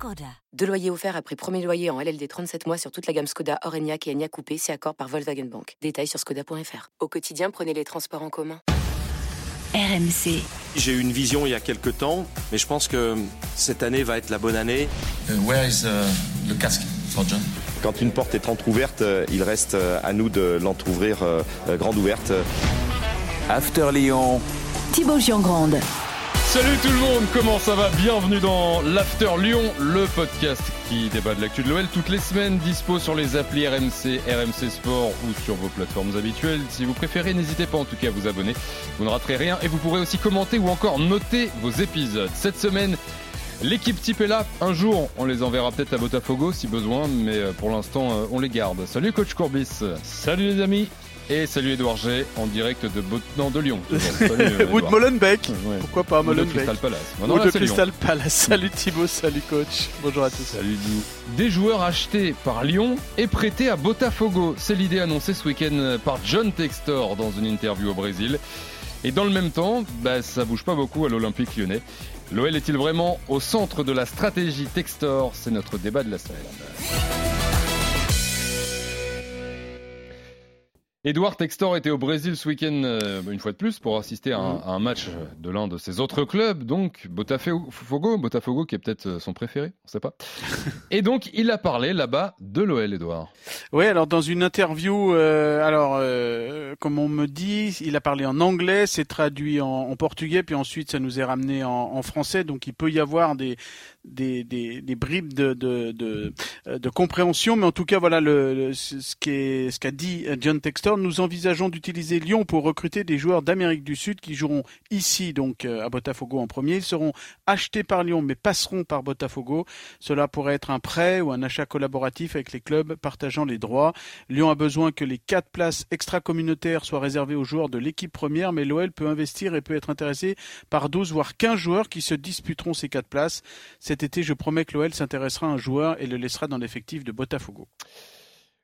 Skoda. Deux loyers offerts après premier loyer en LLD 37 mois sur toute la gamme Skoda, Orenia et Enya Coupé, c'est accord par Volkswagen Bank. Détails sur skoda.fr. Au quotidien, prenez les transports en commun. RMC. J'ai eu une vision il y a quelques temps, mais je pense que cette année va être la bonne année. Uh, where is uh, le casque for John? Quand une porte est entrouverte, euh, il reste euh, à nous de l'entrouvrir euh, grande ouverte. After Lyon. Thibaut Giangrande. Salut tout le monde, comment ça va? Bienvenue dans l'After Lyon, le podcast qui débat de l'actu de l'OL toutes les semaines, dispo sur les applis RMC, RMC Sport ou sur vos plateformes habituelles. Si vous préférez, n'hésitez pas en tout cas à vous abonner, vous ne raterez rien et vous pourrez aussi commenter ou encore noter vos épisodes. Cette semaine, L'équipe type est là. Un jour, on les enverra peut-être à Botafogo si besoin, mais euh, pour l'instant, euh, on les garde. Salut coach Courbis. Salut les amis. Et salut Edouard G en direct de, Bo... non, de Lyon. Ou de Molenbeek. Ouais. Pourquoi pas Molenbeek Crystal Palace. Ou de Crystal Palace. Salut Thibaut, salut coach. Bonjour à tous. Salut nous. Des joueurs achetés par Lyon et prêtés à Botafogo. C'est l'idée annoncée ce week-end par John Textor dans une interview au Brésil. Et dans le même temps, bah, ça bouge pas beaucoup à l'Olympique lyonnais. L'OL est-il vraiment au centre de la stratégie Textor? C'est notre débat de la semaine. Edouard Textor était au Brésil ce week-end euh, une fois de plus pour assister à un, à un match de l'un de ses autres clubs, donc Botafogo, Botafogo qui est peut-être son préféré, on ne sait pas. Et donc il a parlé là-bas de l'OL, Edouard. Oui, alors dans une interview, euh, alors euh, comme on me dit, il a parlé en anglais, c'est traduit en, en, portugais, puis ensuite ça nous est ramené en, en français, donc il peut y avoir des des, des, des bribes de, de, de, de, compréhension, mais en tout cas, voilà le, le ce qu'a dit John Textor. Nous envisageons d'utiliser Lyon pour recruter des joueurs d'Amérique du Sud qui joueront ici, donc à Botafogo en premier. Ils seront achetés par Lyon, mais passeront par Botafogo. Cela pourrait être un prêt ou un achat collaboratif avec les clubs partageant les droits. Lyon a besoin que les quatre places extra-communautaires soient réservées aux joueurs de l'équipe première, mais l'OL peut investir et peut être intéressé par 12 voire 15 joueurs qui se disputeront ces quatre places. Cet été, je promets que l'OL s'intéressera à un joueur et le laissera dans l'effectif de Botafogo.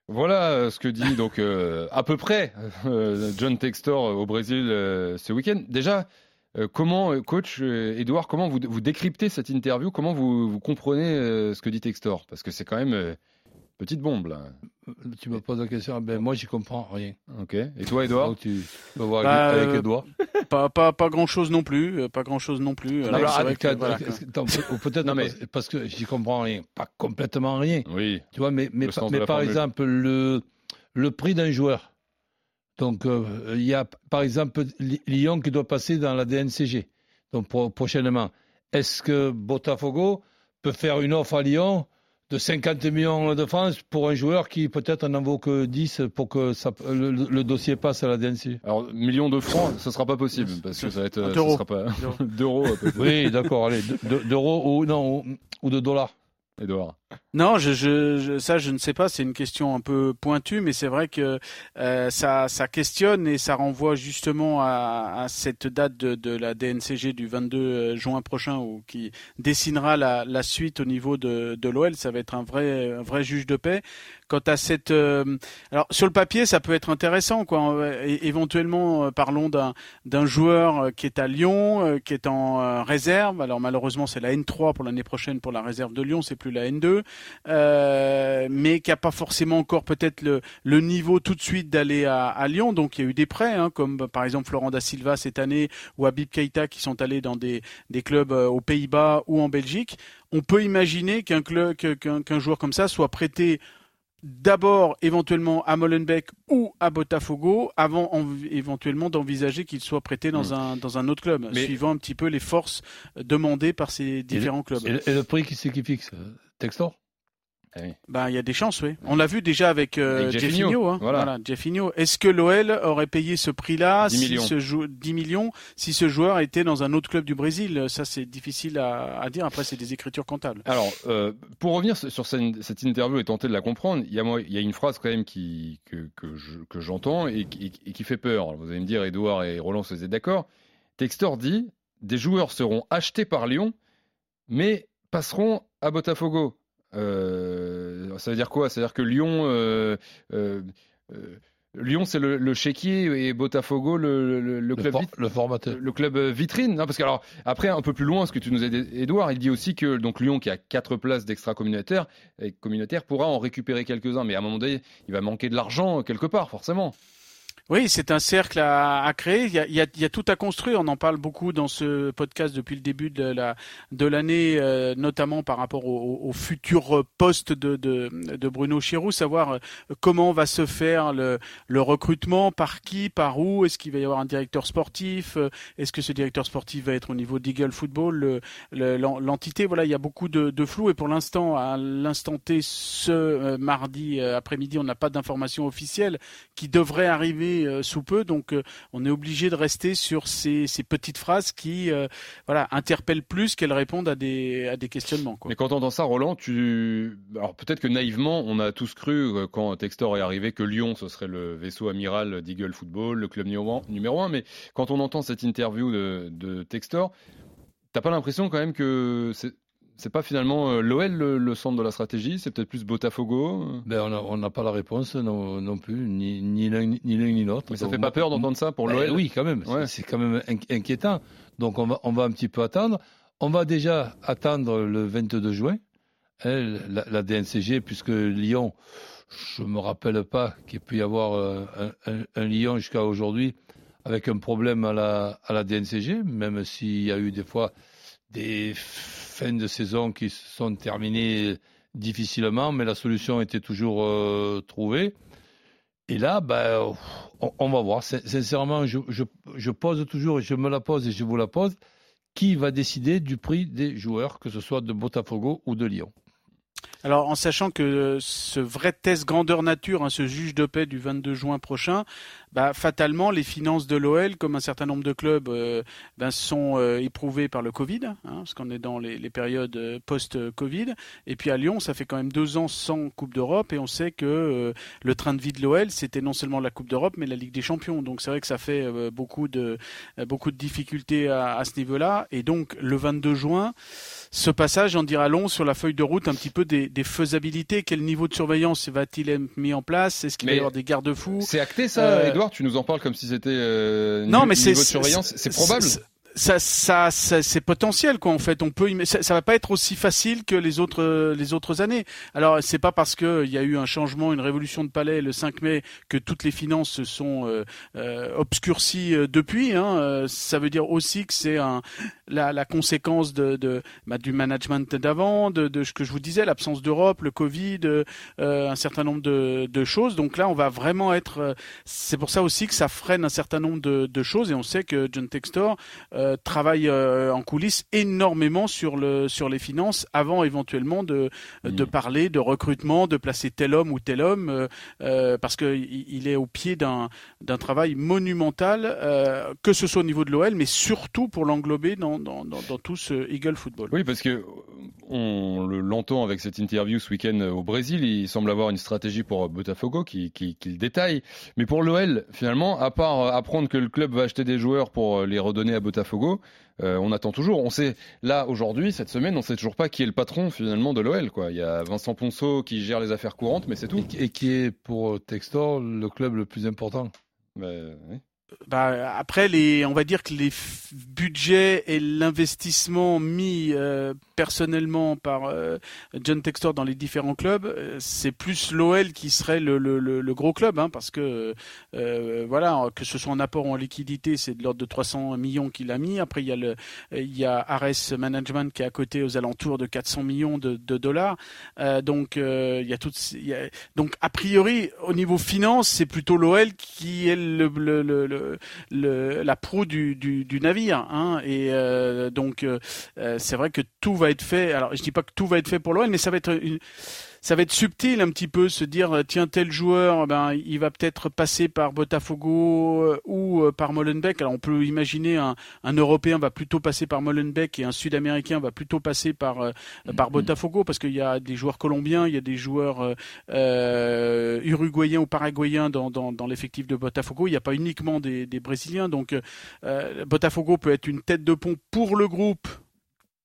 Voilà ce que dit donc euh, à peu près euh, John Textor au Brésil euh, ce week-end. Déjà, comment, coach Edouard, comment vous, vous, décryptez cette interview? Comment vous, vous comprenez ce que dit Textor? Parce que c'est quand même petite bombe là. Tu me poses la question, ben moi j'y comprends rien. Ok. Et toi, Edouard Tu vas voir bah, avec Edouard pas, pas, pas grand chose non plus. Pas grand chose non plus. Alors, avec que, voilà, peut-être non, mais... parce que j'y comprends rien. Pas complètement rien. Oui. Tu vois, mais, mais, mais par exemple, le, le prix d'un joueur. Donc, il euh, y a par exemple Lyon qui doit passer dans la DNCG. Donc, prochainement. Est-ce que Botafogo peut faire une offre à Lyon de 50 millions de francs pour un joueur qui peut-être n'en vaut que 10 pour que ça, le, le, dossier passe à la DNC. Alors, millions de francs, ce sera pas possible parce que ça va être d'euros. sera pas d'euros. oui, d'accord, allez, d'euros ou non ou, ou de dollars. Non, je, je, je, ça je ne sais pas. C'est une question un peu pointue, mais c'est vrai que euh, ça, ça questionne et ça renvoie justement à, à cette date de, de, la DNCG du 22 juin prochain, qui dessinera la, la suite au niveau de, de l'OL. Ça va être un vrai, un vrai juge de paix. Quant à cette, euh, alors sur le papier, ça peut être intéressant, quoi. Éventuellement, euh, parlons d'un joueur qui est à Lyon, euh, qui est en réserve. Alors malheureusement, c'est la N3 pour l'année prochaine pour la réserve de Lyon, c'est la N2. Euh, mais qui n'a pas forcément encore peut-être le, niveau tout de suite d'aller à, Lyon. Donc il y a eu des prêts, hein, comme par exemple Florent Silva cette année ou Abib Keita qui sont allés dans des, clubs euh, aux Pays-Bas ou en Belgique. On peut imaginer qu'un qu'un qu joueur comme ça soit prêté d'abord éventuellement à Molenbeek ou à Botafogo avant en, éventuellement d'envisager qu'il soit prêté dans, mmh. un, dans un autre club, Mais... suivant un petit peu les forces demandées par ces différents et clubs. Et le, et le prix qui c'est qui fixe Textor? Ben, il y a des chances, oui. On l'a vu déjà avec, euh, Jeffinho. Hein. Voilà. Jeffinho. Est-ce que l'OL aurait payé ce prix-là 10 millions. Si ce 10 millions si ce joueur était dans un autre club du Brésil? Ça, c'est difficile à, dire. Après, c'est des écritures comptables. Alors, euh, pour revenir sur cette, interview et tenter de la comprendre, il y a, il y a une phrase quand même qui, que, que j'entends et, qui fait peur. vous allez me dire, Edouard et Roland, vous êtes d'accord? Textor dit des joueurs seront achetés par Lyon, mais passeront à Botafogo. Euh, ça veut dire quoi? Ça veut dire que Lyon, euh, euh, Lyon c'est le, le chéquier et Botafogo le, le, club le formateur, le club vitrine. Non, parce que alors après un peu plus loin, ce que tu nous as dit, Edouard, il dit aussi que donc Lyon qui a quatre places d'extra communautaire, communautaire pourra en récupérer quelques uns, mais à un moment donné, il va manquer de l'argent quelque part, forcément. Oui, c'est un cercle à, créer. Il y, a, il, y a, tout à construire. On en parle beaucoup dans ce podcast depuis le début de la de l'année, euh, notamment par rapport au, au futur poste de, de, de, Bruno Chirou, savoir euh, comment va se faire le, le recrutement, par qui, par où. Est-ce qu'il va y avoir un directeur sportif euh, Est-ce que ce directeur sportif va être au niveau d'Eagle Football, l'entité Voilà, il y a beaucoup de, de flou. Et pour l'instant, à l'instant T, ce mardi après-midi, on n'a pas d'informations officielles qui devraient arriver euh, sous peu. Donc euh, on est obligé de rester sur ces, petites phrases qui euh, voilà, interpellent plus qu'elles répondent à des, à des questionnements. Mais quand on entend ça, Roland, tu... alors peut-être que naïvement, on a tous cru quand Textor est arrivé que Lyon, ce serait le vaisseau amiral d'Eagle Football, le club numéro un. Mais quand on entend cette interview de, de Textor, T'as pas l'impression quand même que c'est pas finalement euh, l'OL le, centre de la stratégie C'est peut-être plus Botafogo euh ben, On n'a pas la réponse non, non plus, ni, ni l'un ni l'autre. Mais ça fait pas peur d'entendre ça pour l'OL ben Oui, quand même. C'est quand même inquiétant. Donc on va, on va un petit peu attendre. On va déjà attendre le 22 juin, hein, la, DNCG, puisque Lyon, je me rappelle pas qu'il peut y avoir euh, un, un, Lyon jusqu'à aujourd'hui avec un problème à la, à la DNCG, même s'il y a eu des fois des fins de saison qui se sont terminées difficilement, mais la solution était toujours euh, trouvée. Et là, ben, on, va voir. Sincèrement, je, pose toujours, et je me la pose et je vous la pose, qui va décider du prix des joueurs, que ce soit de Botafogo ou de Lyon? Alors, en sachant que ce vrai test grandeur nature, hein, ce juge de paix du 22 juin prochain, bah, fatalement, les finances de l'OL, comme un certain nombre de clubs, euh, ben, sont euh, éprouvées par le Covid, hein, parce qu'on est dans les, périodes euh, post-Covid. Et puis à Lyon, ça fait quand même deux ans sans Coupe d'Europe, et on sait que le train de vie de l'OL, c'était non seulement la Coupe d'Europe, mais la Ligue des Champions. Donc c'est vrai que ça fait beaucoup de beaucoup de difficultés à, à ce niveau-là. Et donc le 22 juin ce passage en dira long sur la feuille de route un petit peu des, faisabilités. Quel niveau de surveillance va-t-il être mis en place? Est-ce qu'il va y avoir des garde-fous? C'est acté ça, Edouard Tu nous en parles comme si c'était euh, non, mais niveau de surveillance. C'est probable ça, ça, c'est potentiel quoi en fait. On peut, ça, ça, va pas être aussi facile que les autres les autres années. Alors c'est pas parce que il y a eu un changement, une révolution de palais le 5 mai que toutes les finances se sont euh, euh obscurcies euh, depuis. Hein. Euh, ça veut dire aussi que c'est un la, la, conséquence de, de bah, du management d'avant, de, de, ce que je vous disais, l'absence d'Europe, le Covid, euh, un certain nombre de, de, choses. Donc là, on va vraiment être. c'est pour ça aussi que ça freine un certain nombre de, de choses et on sait que John Textor euh, travaille euh, en coulisses énormément sur le sur les finances avant éventuellement de de mmh. parler de recrutement, de placer tel homme ou tel homme euh, parce que il est au pied d'un d'un travail monumental que ce soit au niveau de l'OL mais surtout pour l'englober dans, dans, dans, dans tout ce Eagle Football. Oui, parce que on l'entend avec cette interview ce week-end au Brésil, il semble avoir une stratégie pour Botafogo qui, qui, qui le détaille. Mais pour l'OL, finalement, à part apprendre que le club va acheter des joueurs pour les redonner à Botafogo, euh, on attend toujours. On sait, là, aujourd'hui, cette semaine, on sait toujours pas qui est le patron finalement de l'OL. Quoi. Il y a Vincent Ponceau qui gère les affaires courantes, mais c'est tout. Et qui est pour Textor le club le plus important bah, bah, après, les, on va dire que les budgets et l'investissement mis euh, personnellement par euh, John Textor dans les différents clubs, euh, c'est plus l'OL qui serait le, le, le, gros club, hein, parce que voilà, que ce soit en apport ou en liquidité, c'est de l'ordre de 300 millions qu'il a mis. Après, il y a le, y a Ares Management qui est à côté aux alentours de 400 millions de, dollars. donc, il y a tout, il y a, donc a priori, au niveau finance, c'est plutôt l'OL qui est le, le la proue du, du, navire. Hein, et euh, donc, euh, euh, c'est vrai que tout va être fait. Alors, je dis pas que tout va être fait pour l'OL, mais ça va être une ça va être subtil un petit peu, se dire tiens tel joueur, ben il va peut-être passer par Botafogo ou par Molenbeek. Alors on peut imaginer un, un Européen va plutôt passer par Molenbeek et un Sud-Américain va plutôt passer par par mm-hmm. Botafogo parce qu'il y a des joueurs colombiens, il y a des joueurs euh, uruguayen ou paraguayen dans, dans, l'effectif de Botafogo. Il n'y a pas uniquement des, Brésiliens. Donc euh, Botafogo peut être une tête de pont pour le groupe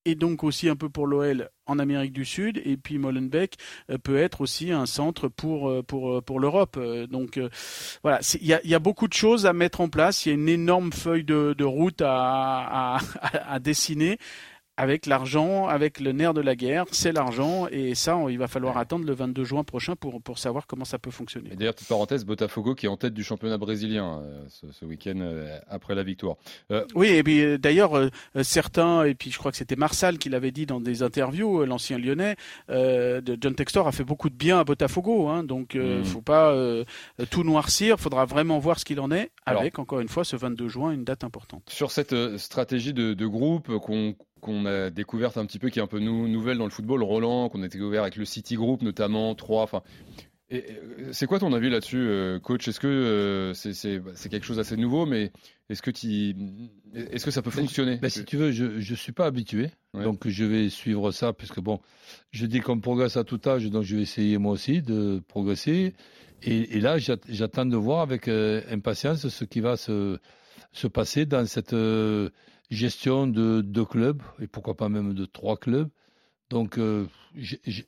et donc aussi un peu pour l'OL en Amérique du Sud et puis Molenbeek euh, peut être aussi un centre pour pour pour l'Europe. Donc voilà il y a, beaucoup de choses à mettre en place. Il y a une énorme feuille de, route à, à dessiner avec l'argent, avec le nerf de la guerre, c'est l'argent, et ça, il va falloir attendre le 22 juin prochain pour, pour savoir comment ça peut fonctionner. D'ailleurs, petite parenthèse, Botafogo qui est en tête du championnat brésilien euh, ce, week-end euh, après la victoire. Euh, oui, et puis d'ailleurs, certains, et puis je crois que c'était Marsal qui l'avait dit dans des interviews, l'ancien lyonnais, de John Textor a fait beaucoup de bien à Botafogo, hein, donc il ne hmm. faut pas tout noircir, il faudra vraiment voir ce qu'il en est, avec, encore une fois, ce 22 juin, une date importante. Sur cette stratégie de, de groupe qu'on qu'on a découverte un petit peu, qui est un peu nouvelle dans le football. Roland, qu'on a découvert avec le City Group notamment, 3. Enfin, c'est quoi ton avis là-dessus, euh, coach? Est-ce que euh, c'est quelque chose d'assez nouveau, mais est-ce que, est que ça peut fonctionner? ben, Si tu veux, je ne suis pas habitué, donc je vais suivre ça, puisque bon, je dis qu'on progresse à tout âge, donc je vais essayer moi aussi de progresser. Et, là, j'attends de voir avec euh, impatience ce qui va se, se passer dans cette gestion de deux clubs, et pourquoi pas même de trois clubs. Donc euh,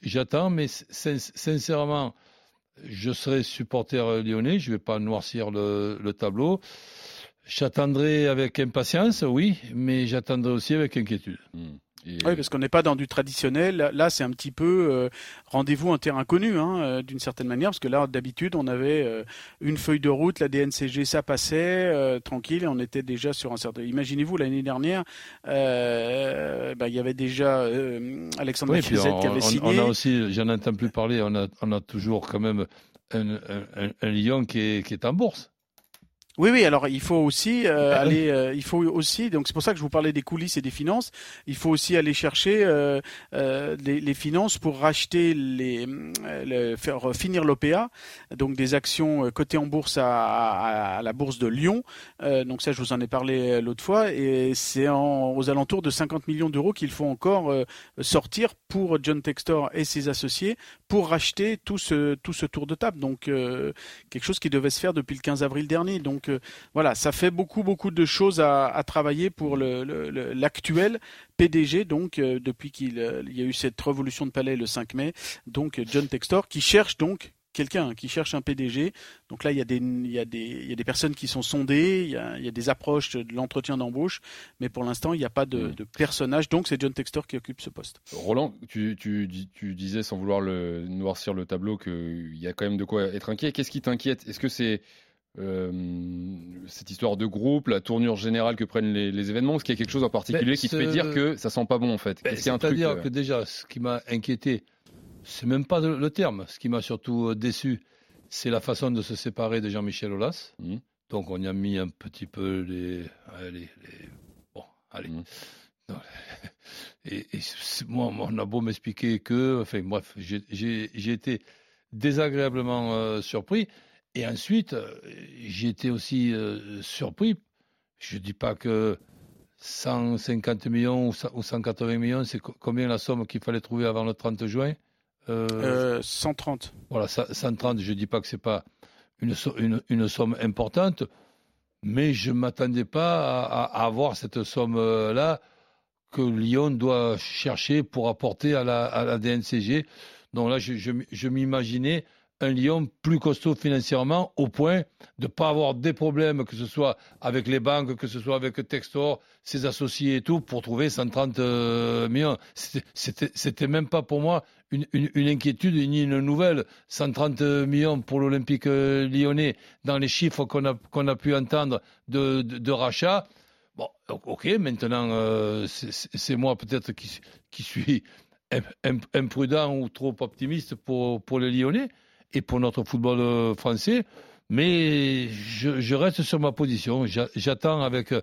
j'attends, mais sincèrement, je serai supporter lyonnais, je ne vais pas noircir le, le tableau. J'attendrai avec impatience, oui, mais j'attendrai aussi avec inquiétude. Oui, parce qu'on n'est pas dans du traditionnel. Là, c'est un petit peu euh, rendez-vous en terrain connu, hein, euh, d'une certaine manière, parce que là, d'habitude, on avait euh, une feuille de route, la DNCG, ça passait tranquille, et on était déjà sur un certain. Imaginez-vous l'année dernière, bah, il y avait déjà Alexandre oui, qui avait signé. On a aussi, j'en entends plus parler, on a, on a toujours quand même un, un, Lyon qui est, qui est en bourse. Oui, oui. Alors, il faut aussi euh, aller. Euh, il faut aussi. Donc, c'est pour ça que je vous parlais des coulisses et des finances. Il faut aussi aller chercher euh, euh les, les, finances pour racheter les, faire finir l'OPA. Donc, des actions cotées en bourse à, à, la bourse de Lyon. donc, ça, je vous en ai parlé l'autre fois. Et c'est aux alentours de 50 millions d'euros qu'il faut encore sortir pour John Textor et ses associés pour racheter tout ce tout ce tour de table. Donc, quelque chose qui devait se faire depuis le 15 avril dernier. Donc donc euh, voilà, ça fait beaucoup beaucoup de choses à, travailler pour l'actuel PDG, donc euh, depuis qu'il euh, y a eu cette révolution de palais le 5 mai, donc John Textor, qui cherche donc quelqu'un qui cherche un PDG. Donc là, il y, a des, il, y a des, il y a des personnes qui sont sondées, il y a, il y a des approches de l'entretien d'embauche, mais pour l'instant, il n'y a pas de, de personnage. Donc c'est John Textor qui occupe ce poste. Roland, tu, tu, tu disais sans vouloir le, noircir le tableau qu'il y a quand même de quoi être inquiet. Qu'est-ce qui t'inquiète? Est-ce que c'est euh, cette histoire de groupe, la tournure générale que prennent les, événements Est-ce qu'il y a quelque chose en particulier ben, qui te fait dire que ça sent pas bon en fait ben, C'est-à-dire euh, que déjà, ce qui m'a inquiété, c'est même pas le terme. Ce qui m'a surtout euh, déçu, c'est la façon de se séparer de Jean-Michel Aulas. Mmh. Donc on y a mis un petit peu les, allez, bon, allez. Mmh. Et, moi, on a beau m'expliquer que, enfin bref, j'ai été désagréablement surpris. Et ensuite, euh, j'ai été aussi euh, surpris. Je ne dis pas que 150 millions ou 180 millions, c'est combien la somme qu'il fallait trouver avant le 30 juin euh, 130. Voilà, 130, je ne dis pas que ce n'est pas une, une, une, somme importante, mais je ne m'attendais pas à, avoir cette somme-là que Lyon doit chercher pour apporter à la, à la DNCG. Donc là, je, je, je m'imaginais un Lyon plus costaud financièrement au point de ne pas avoir des problèmes, que ce soit avec les banques, que ce soit avec Textor, ses associés et tout, pour trouver 130 euh, millions. C'était même pas pour moi une, inquiétude ni une nouvelle. 130 millions pour l'Olympique euh, lyonnais dans les chiffres qu'on a, pu entendre de, rachat. Bon, ok, maintenant, euh, c'est moi peut-être qui, qui suis imprudent ou trop optimiste pour, pour les Lyonnais et pour notre football euh, français. Mais je, reste sur ma position. J'attends avec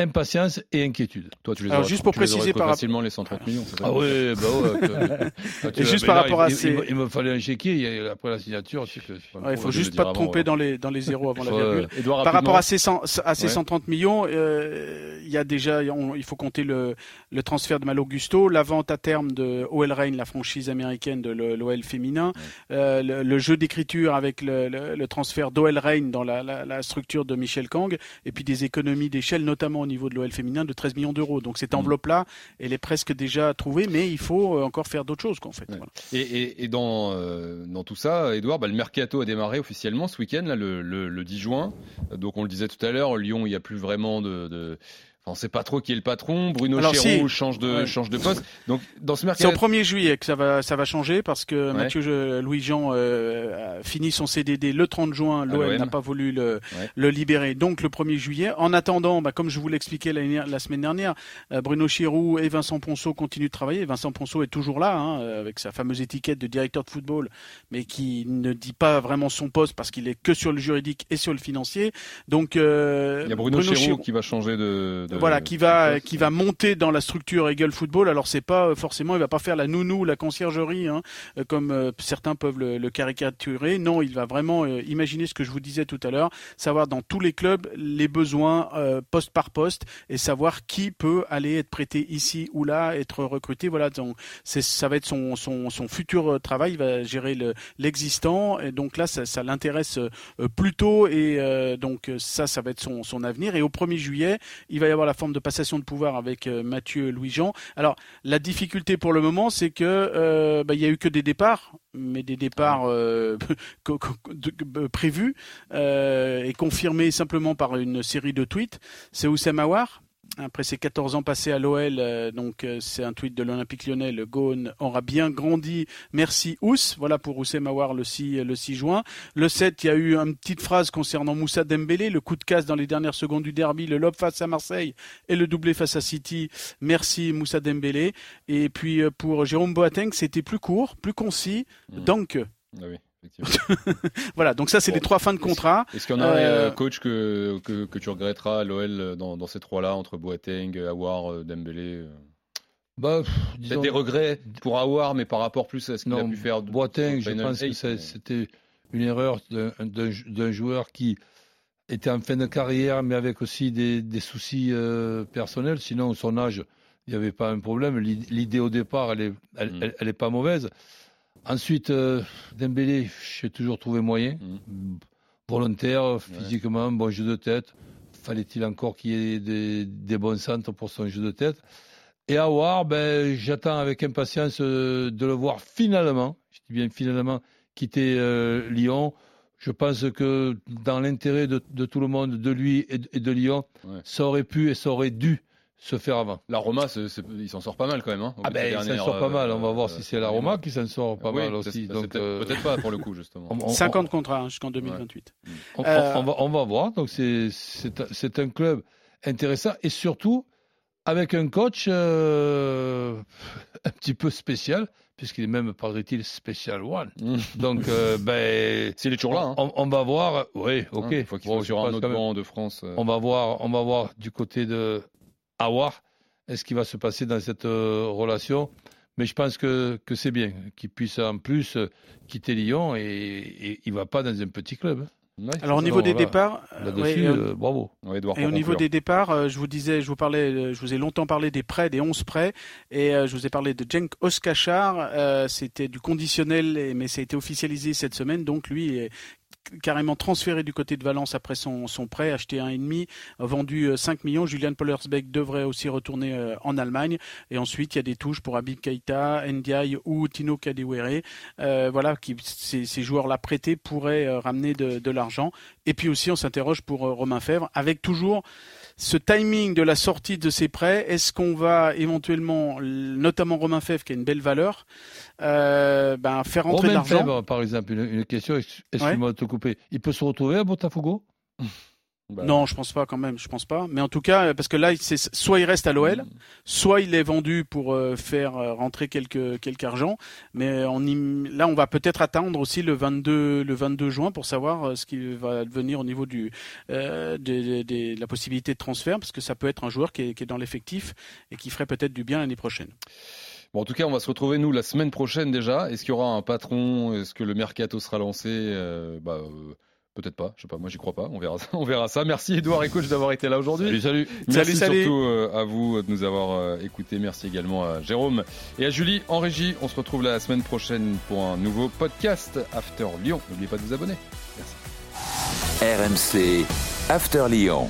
impatience et inquiétude. Toi, tu les Alors, juste pour préciser par facilement les 130 millions. Ah oui, bah ouais. Tu- Et juste par là, rapport à il, ces- il me- il me fallait un chéquier après la signature. Ouais, il trop, faut juste pas te tromper dans les, dans les zéros avant la Ouais. virgule. Edouard, Par rapport à ces, 100 à ces Ouais. 130 millions, euh, il y a déjà, on- il faut compter le, le transfert de Mal Augusto, la vente à terme de OL Reign, la franchise américaine de l'OL féminin, euh, le, le jeu d'écriture avec le, le- le transfert d'OL Reign dans la, la- la structure de Michel Kang, et puis des économies d'échelle, notamment au niveau de l'OL féminin, de 13 millions d'euros. Donc cette Mm. enveloppe-là, elle est presque déjà trouvée, mais il faut euh, encore faire d'autres choses, quoi, en fait. Ouais. Voilà. Et, et- et dans, euh, dans tout ça, Edouard, bah, le mercato a démarré officiellement ce week-end, là, le, le- le 10 juin. Donc on le disait tout à l'heure, Lyon, il n'y a plus vraiment de. de... On ne sait pas trop qui est le patron. Bruno Alors, si. change, de, Ouais. change de poste. Donc dans ce C'est mercato. au 1er juillet que ça va, ça va changer parce que Ouais. Mathieu Je- Louis-Jean euh, a fini son CDD le 30 juin. L'OM n'a pas voulu le, Ouais. le libérer. Donc le 1er juillet. En attendant, bah, comme je vous l'expliquais la, la semaine dernière, euh, Bruno Chirou et Vincent Ponceau continuent de travailler. Vincent Ponceau est toujours là hein, euh, avec sa fameuse étiquette de directeur de football, mais qui ne dit pas vraiment son poste parce qu'il est que sur le juridique et sur le financier. Donc euh, Il y a Bruno, Chirou- qui va changer de. De- voilà, qui va qui va monter dans la structure Eagle Football. Alors c'est pas euh, forcément, il va pas faire la nounou, la conciergerie, hein, euh, comme euh, certains peuvent le, le caricaturer. Non, il va vraiment euh, imaginer ce que je vous disais tout à l'heure, savoir dans tous les clubs les besoins euh, poste par poste et savoir qui peut aller être prêté ici ou là, être recruté. Voilà, donc c'est ça va être son son, son futur euh, travail. Il va gérer le- l'existant et donc là ça, ça l'intéresse plutôt et euh, donc ça ça va être son son avenir. Et au 1er juillet il va y avoir la forme de passation de pouvoir avec euh, Mathieu Louis-Jean. Alors la difficulté pour le moment, c'est que euh, bah, il y a eu que des départs, mais des départs euh, prévus et confirmés simplement par une série de tweets. C'est Oussem. Après ses 14 ans passés à l'OL, euh, donc euh, c'est un tweet de l'Olympique Lyonnais, le Gaune aura bien grandi. Merci Ous. Voilà pour Oussem Aouar le 6, le 6 juin. Le 7, il y a eu une petite phrase concernant Moussa Dembélé, le coup de casse dans les dernières secondes du derby, le lob face à Marseille et le doublé face à City. Merci Moussa Dembélé. Et puis euh, pour Jérôme Boateng, c'était plus court, plus concis. Mhm. Donc Ah oui. voilà, donc ça c'est Bon. les trois fins de contrat. Est-ce qu'il y en a un Euh, euh, coach que, que, que tu regretteras à l'OL dans, dans ces trois-là, entre Boateng, Awar, euh, Dembélé euh Bah, disons- des regrets pour Awar, mais par rapport plus à ce qu'il a pu faire. de- Boateng, je pense que mais- c'était une erreur d'un- joueur qui était en fin de carrière, mais avec aussi des, des soucis euh, personnels. Sinon, son âge, il n'y avait pas un problème. L'i- L'idée au départ, elle est, elle, Mm. elle- elle est pas mauvaise. Ensuite, euh, Dembélé, j'ai toujours trouvé moyen, Mm. volontaire, physiquement, bon jeu de tête. Fallait-il encore qu'il y ait des, des bons centres pour son jeu de tête? Et Awar, ben, j'attends avec impatience euh, de le voir finalement, je dis bien finalement, quitter euh, Lyon. Je pense que dans l'intérêt de, de tout le monde, de lui et de, et de Lyon, Ouais. ça aurait pu et ça aurait dû se faire avant. La Roma, c'est- il s'en sort pas mal quand même. Hein, Ah ben, il s'en sort pas mal. On va euh, voir si c'est la Roma qui s'en sort pas oui, mal aussi. c'est Donc, peut-être euh, peut-être pas pour le coup justement. on- on- 50 contrats hein, jusqu'en 2028. On, Euh, on va, on va voir. Donc, c'est- c'est un- club intéressant et surtout avec un coach euh, un petit peu spécial, puisqu'il est même, paraît-il, Special One. Mm. Donc, euh, ben. S'il est toujours là, hein. On, on va voir. Oui, ok. Hein, faut qu'il Bon, soit je sur un autre banc de France. euh. On va voir, on va voir du côté de Awar, est-ce qu'il va se passer dans cette euh, relation. Mais je pense que, que c'est bien qu'il puisse en plus euh, quitter Lyon et, et il ne va pas dans un petit club. hein. Ouais, Alors au niveau des voilà. départs, ouais, euh, bravo. Ouais, Edouard, Et au niveau des départs, euh, je vous disais, je vous parlais, euh, je vous ai longtemps parlé des prêts, des 11 prêts, et euh, je vous ai parlé de Cenk Oskachar. euh, C'était du conditionnel, mais ça a été officialisé cette semaine. Donc lui est carrément transféré du côté de Valence après son, prêt, acheté un et demi, vendu euh, 5 millions. Julian Pollersbeck devrait aussi retourner euh, en Allemagne. Et ensuite, il y a des touches pour Habib Keita, Ndiaye ou Tino Kadewere. Euh, voilà, qui, ces, joueurs-là prêtés pourraient euh, ramener de, de l'argent. Et puis aussi, on s'interroge pour euh, Romain Fèvre, avec toujours ce timing de la sortie de ces prêts. Est-ce qu'on va éventuellement, notamment Romain Fèvre, qui a une belle valeur, euh, ben, faire rentrer de Romain l'argent Fèvre, par exemple, une, une question, ex- excuse-moi de te couper. Il peut se retrouver à Botafogo? Bah, non, je pense pas quand même, je pense pas. Mais en tout cas, parce que là, c'est soit il reste à l'OL, mm. soit il est vendu pour euh, faire euh, rentrer quelques quelques argent. Mais on là, on va peut-être attendre aussi le 22 le 22 juin pour savoir euh, ce qui va devenir au niveau du de, la possibilité de transfert, parce que ça peut être un joueur qui est, qui est dans l'effectif et qui ferait peut-être du bien l'année prochaine. Bon, en tout cas, on va se retrouver nous la semaine prochaine déjà. Est-ce qu'il y aura un patron? Est-ce que le mercato sera lancé? Bah, Peut-être pas, je sais pas, moi j'y crois pas, on verra, on verra ça. Merci Edouard et coach d'avoir été là aujourd'hui. Salut, salut. Merci surtout euh, à vous de nous avoir euh, écoutés. Merci également à Jérôme et à Julie en régie. On se retrouve la semaine prochaine pour un nouveau podcast After Lyon. N'oubliez pas de vous abonner. Merci. RMC After Lyon.